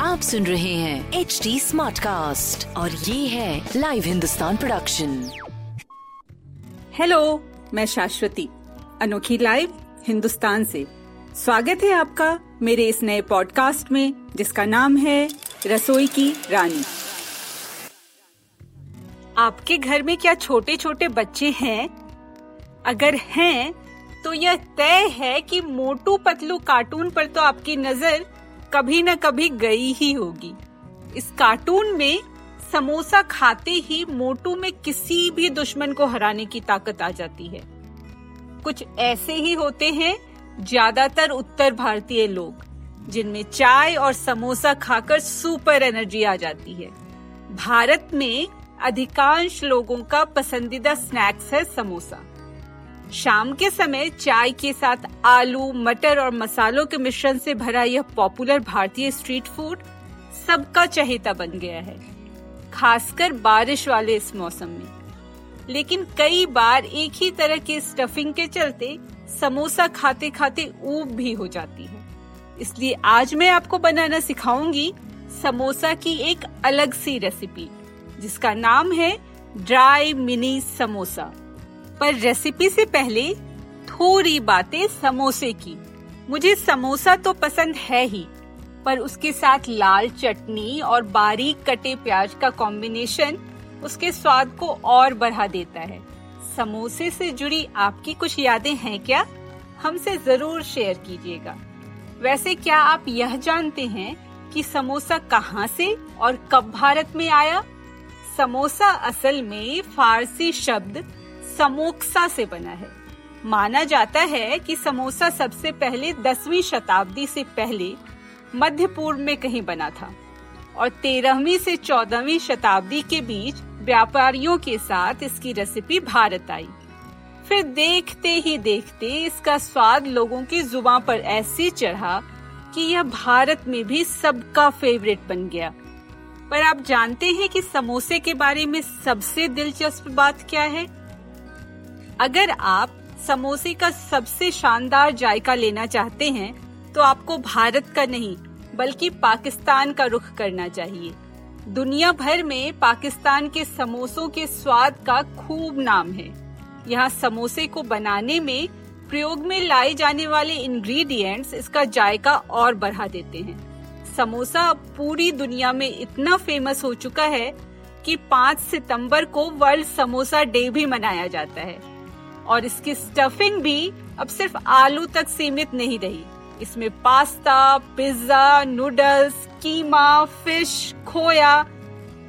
आप सुन रहे हैं एच डी स्मार्ट कास्ट और ये है लाइव हिंदुस्तान प्रोडक्शन हेलो मैं शाश्वती अनोखी लाइव हिंदुस्तान से। स्वागत है आपका मेरे इस नए पॉडकास्ट में जिसका नाम है रसोई की रानी। आपके घर में क्या छोटे छोटे बच्चे हैं? अगर हैं तो यह तय है कि मोटू पतलू कार्टून पर तो आपकी नज़र कभी न कभी गई ही होगी। इस कार्टून में समोसा खाते ही मोटू में किसी भी दुश्मन को हराने की ताकत आ जाती है। कुछ ऐसे ही होते हैं ज़्यादातर उत्तर भारतीय लोग, जिनमें चाय और समोसा खाकर सुपर एनर्जी आ जाती है। भारत में अधिकांश लोगों का पसंदीदा स्नैक्स है समोसा। शाम के समय चाय के साथ आलू, मटर और मसालों के मिश्रण से भरा यह पॉपुलर भारतीय स्ट्रीट फ़ूड सबका चहेता बन गया है, खासकर बारिश वाले इस मौसम में। लेकिन कई बार एक ही तरह के स्टफिंग के चलते समोसा खाते खाते ऊब भी हो जाती है। इसलिए आज मैं आपको बनाना सिखाऊँगी समोसा की एक अलग सी रेसिपी जिसका नाम है ड्राई मिनी समोसा। पर रेसिपी से पहले थोड़ी बातें समोसे की। मुझे समोसा तो पसंद है ही, पर उसके साथ लाल चटनी और बारीक कटे प्याज का कॉम्बिनेशन उसके स्वाद को और बढ़ा देता है। समोसे से जुड़ी आपकी कुछ यादें हैं क्या? हमसे ज़रूर शेयर कीजिएगा। वैसे क्या आप यह जानते हैं कि समोसा कहाँ से और कब भारत में आया? समोसा असल में फारसी शब्द समोक्सा से बना है। माना जाता है कि समोसा सबसे पहले दसवीं शताब्दी से पहले मध्य पूर्व में कहीं बना था और तेरहवीं से चौदहवीं शताब्दी के बीच व्यापारियों के साथ इसकी रेसिपी भारत आई। फिर देखते ही देखते इसका स्वाद लोगों की ज़ुबान पर ऐसे चढ़ा कि यह भारत में भी सबका फेवरेट बन गया। पर आप जानते हैं कि समोसे के बारे में सबसे दिलचस्प बात क्या है? अगर आप समोसे का सबसे शानदार जायका लेना चाहते हैं तो आपको भारत का नहीं, बल्कि पाकिस्तान का रुख करना चाहिए। दुनिया भर में पाकिस्तान के समोसों के स्वाद का खूब नाम है। यहाँ समोसे को बनाने में, प्रयोग में लाए जाने वाले इंग्रेडिएंट्स इसका जायका और बढ़ा देते हैं। समोसा पूरी दुनिया में इतना फ़ेमस हो चुका है कि 5 सितंबर को वर्ल्ड समोसा डे भी मनाया जाता है। और इसकी स्टफिंग भी अब सिर्फ़ आलू तक सीमित नहीं रही। इसमें pasta, pizza noodles keema fish खोया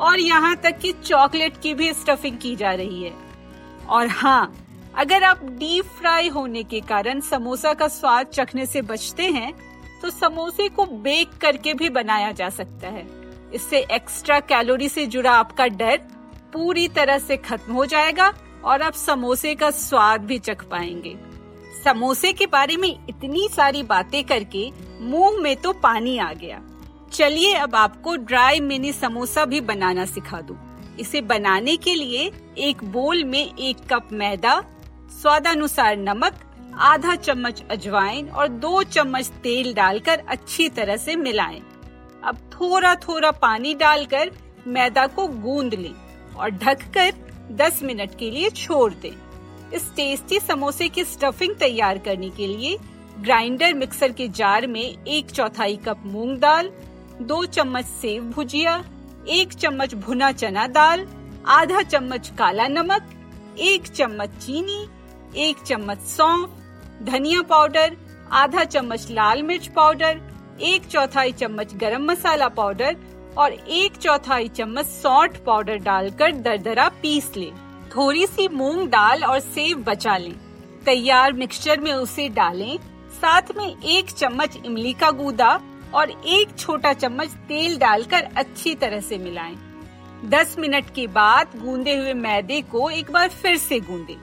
और यहाँ तक कि चॉकलेट की भी स्टफिंग की जा रही है। और हाँ अगर आप डीप फ्राई होने के कारण समोसा का स्वाद चखने से बचते हैं तो समोसे को बेक करके भी बनाया जा सकता है। इससे एक्स्ट्रा कैलोरी से जुड़ा आपका डर पूरी तरह से खत्म हो जाएगा और आप समोसे का स्वाद भी चख पाएँगे समोसे के बारे में इतनी सारी बातें करके मुँह में तो पानी आ गया चलिए अब आपको ड्राई मिनी समोसा भी बनाना सिखा दूँ। इसे बनाने के लिए एक बोल में एक कप मैदा, स्वादानुसार नमक, आधा चम्मच अजवाइन और दो चम्मच तेल डालकर अच्छी तरह से मिलाएँ। अब थोड़ा थोड़ा पानी डालकर मैदा को गूंद लें और ढककर 10 मिनट के लिए छोड़ दें। इस टेस्टी समोसे की स्टफिंग तैयार करने के लिए ग्राइंडर मिक्सर के जार में एक चौथाई कप मूंग दाल, दो चम्मच सेव भुजिया, एक चम्मच भुना चना दाल, आधा चम्मच काला नमक, एक चम्मच चीनी, एक चम्मच सौंफ, धनिया पाउडर, आधा चम्मच लाल मिर्च पाउडर, एक चौथाई चम्मच गरम मसाला पाउडर और एक चौथाई चम्मच सॉल्ट पाउडर डालकर दरदरा पीस लें। थोड़ी सी मूंग दाल और सेब बचा लें तैयार मिक्सचर में उसे डालें साथ में एक चम्मच इमली का गूदा और एक छोटा चम्मच तेल डालकर अच्छी तरह से मिलाएँ। 10 मिनट के बाद गूंदे हुए मैदे को एक बार फिर से गूंदें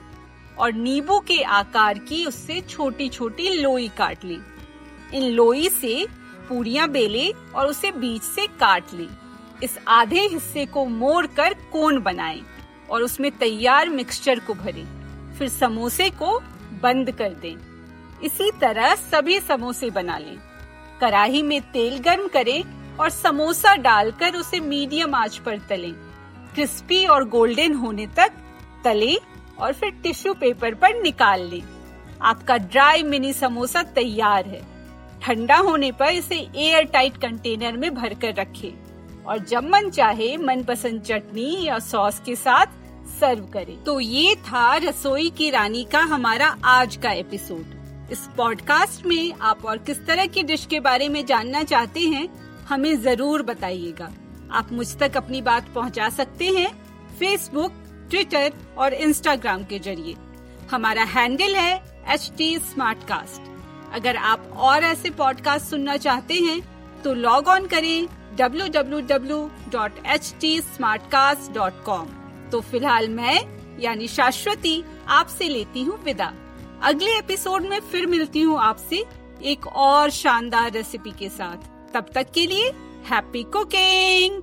और नींबू के आकार की उससे छोटी छोटी लोई काट ली इन लोई से पूरियाँ बेले और उसे बीच से काट ली। इस आधे हिस्से को मोड़ कर कोन बनाएँ और उसमें तैयार मिक्सचर को भरें। फिर समोसे को बंद कर दें। इसी तरह सभी समोसे बना लें। कढ़ाई में तेल गर्म करें और समोसा डालकर उसे मीडियम आँच पर तलें। क्रिस्पी और गोल्डन होने तक तलें और फिर टिश्यू पेपर पर निकाल लें। आपका ड्राई मिनी समोसा तैयार है। ठंडा होने पर इसे एयर टाइट कंटेनर में भर कर रखें और जब मन चाहे मनपसंद चटनी या सॉस के साथ सर्व करें। तो ये था रसोई की रानी का हमारा आज का एपिसोड। इस पॉडकास्ट में आप और किस तरह की डिश के बारे में जानना चाहते हैं, हमें ज़रूर बताइएगा। आप मुझ तक अपनी बात पहुँचा सकते हैं फेसबुक ट्विटर और इंस्टाग्राम के ज़रिए। हमारा हैंडल है एच टी अगर आप और ऐसे पॉडकास्ट सुनना चाहते हैं तो लॉग ऑन करें www.htsmartcast.com तो फ़िलहाल मैं, यानी शाश्वती, आपसे लेती हूँ विदा। अगले एपिसोड में फिर मिलती हूँ आपसे एक और शानदार रेसिपी के साथ। तब तक के लिए हैप्पी कुकिंग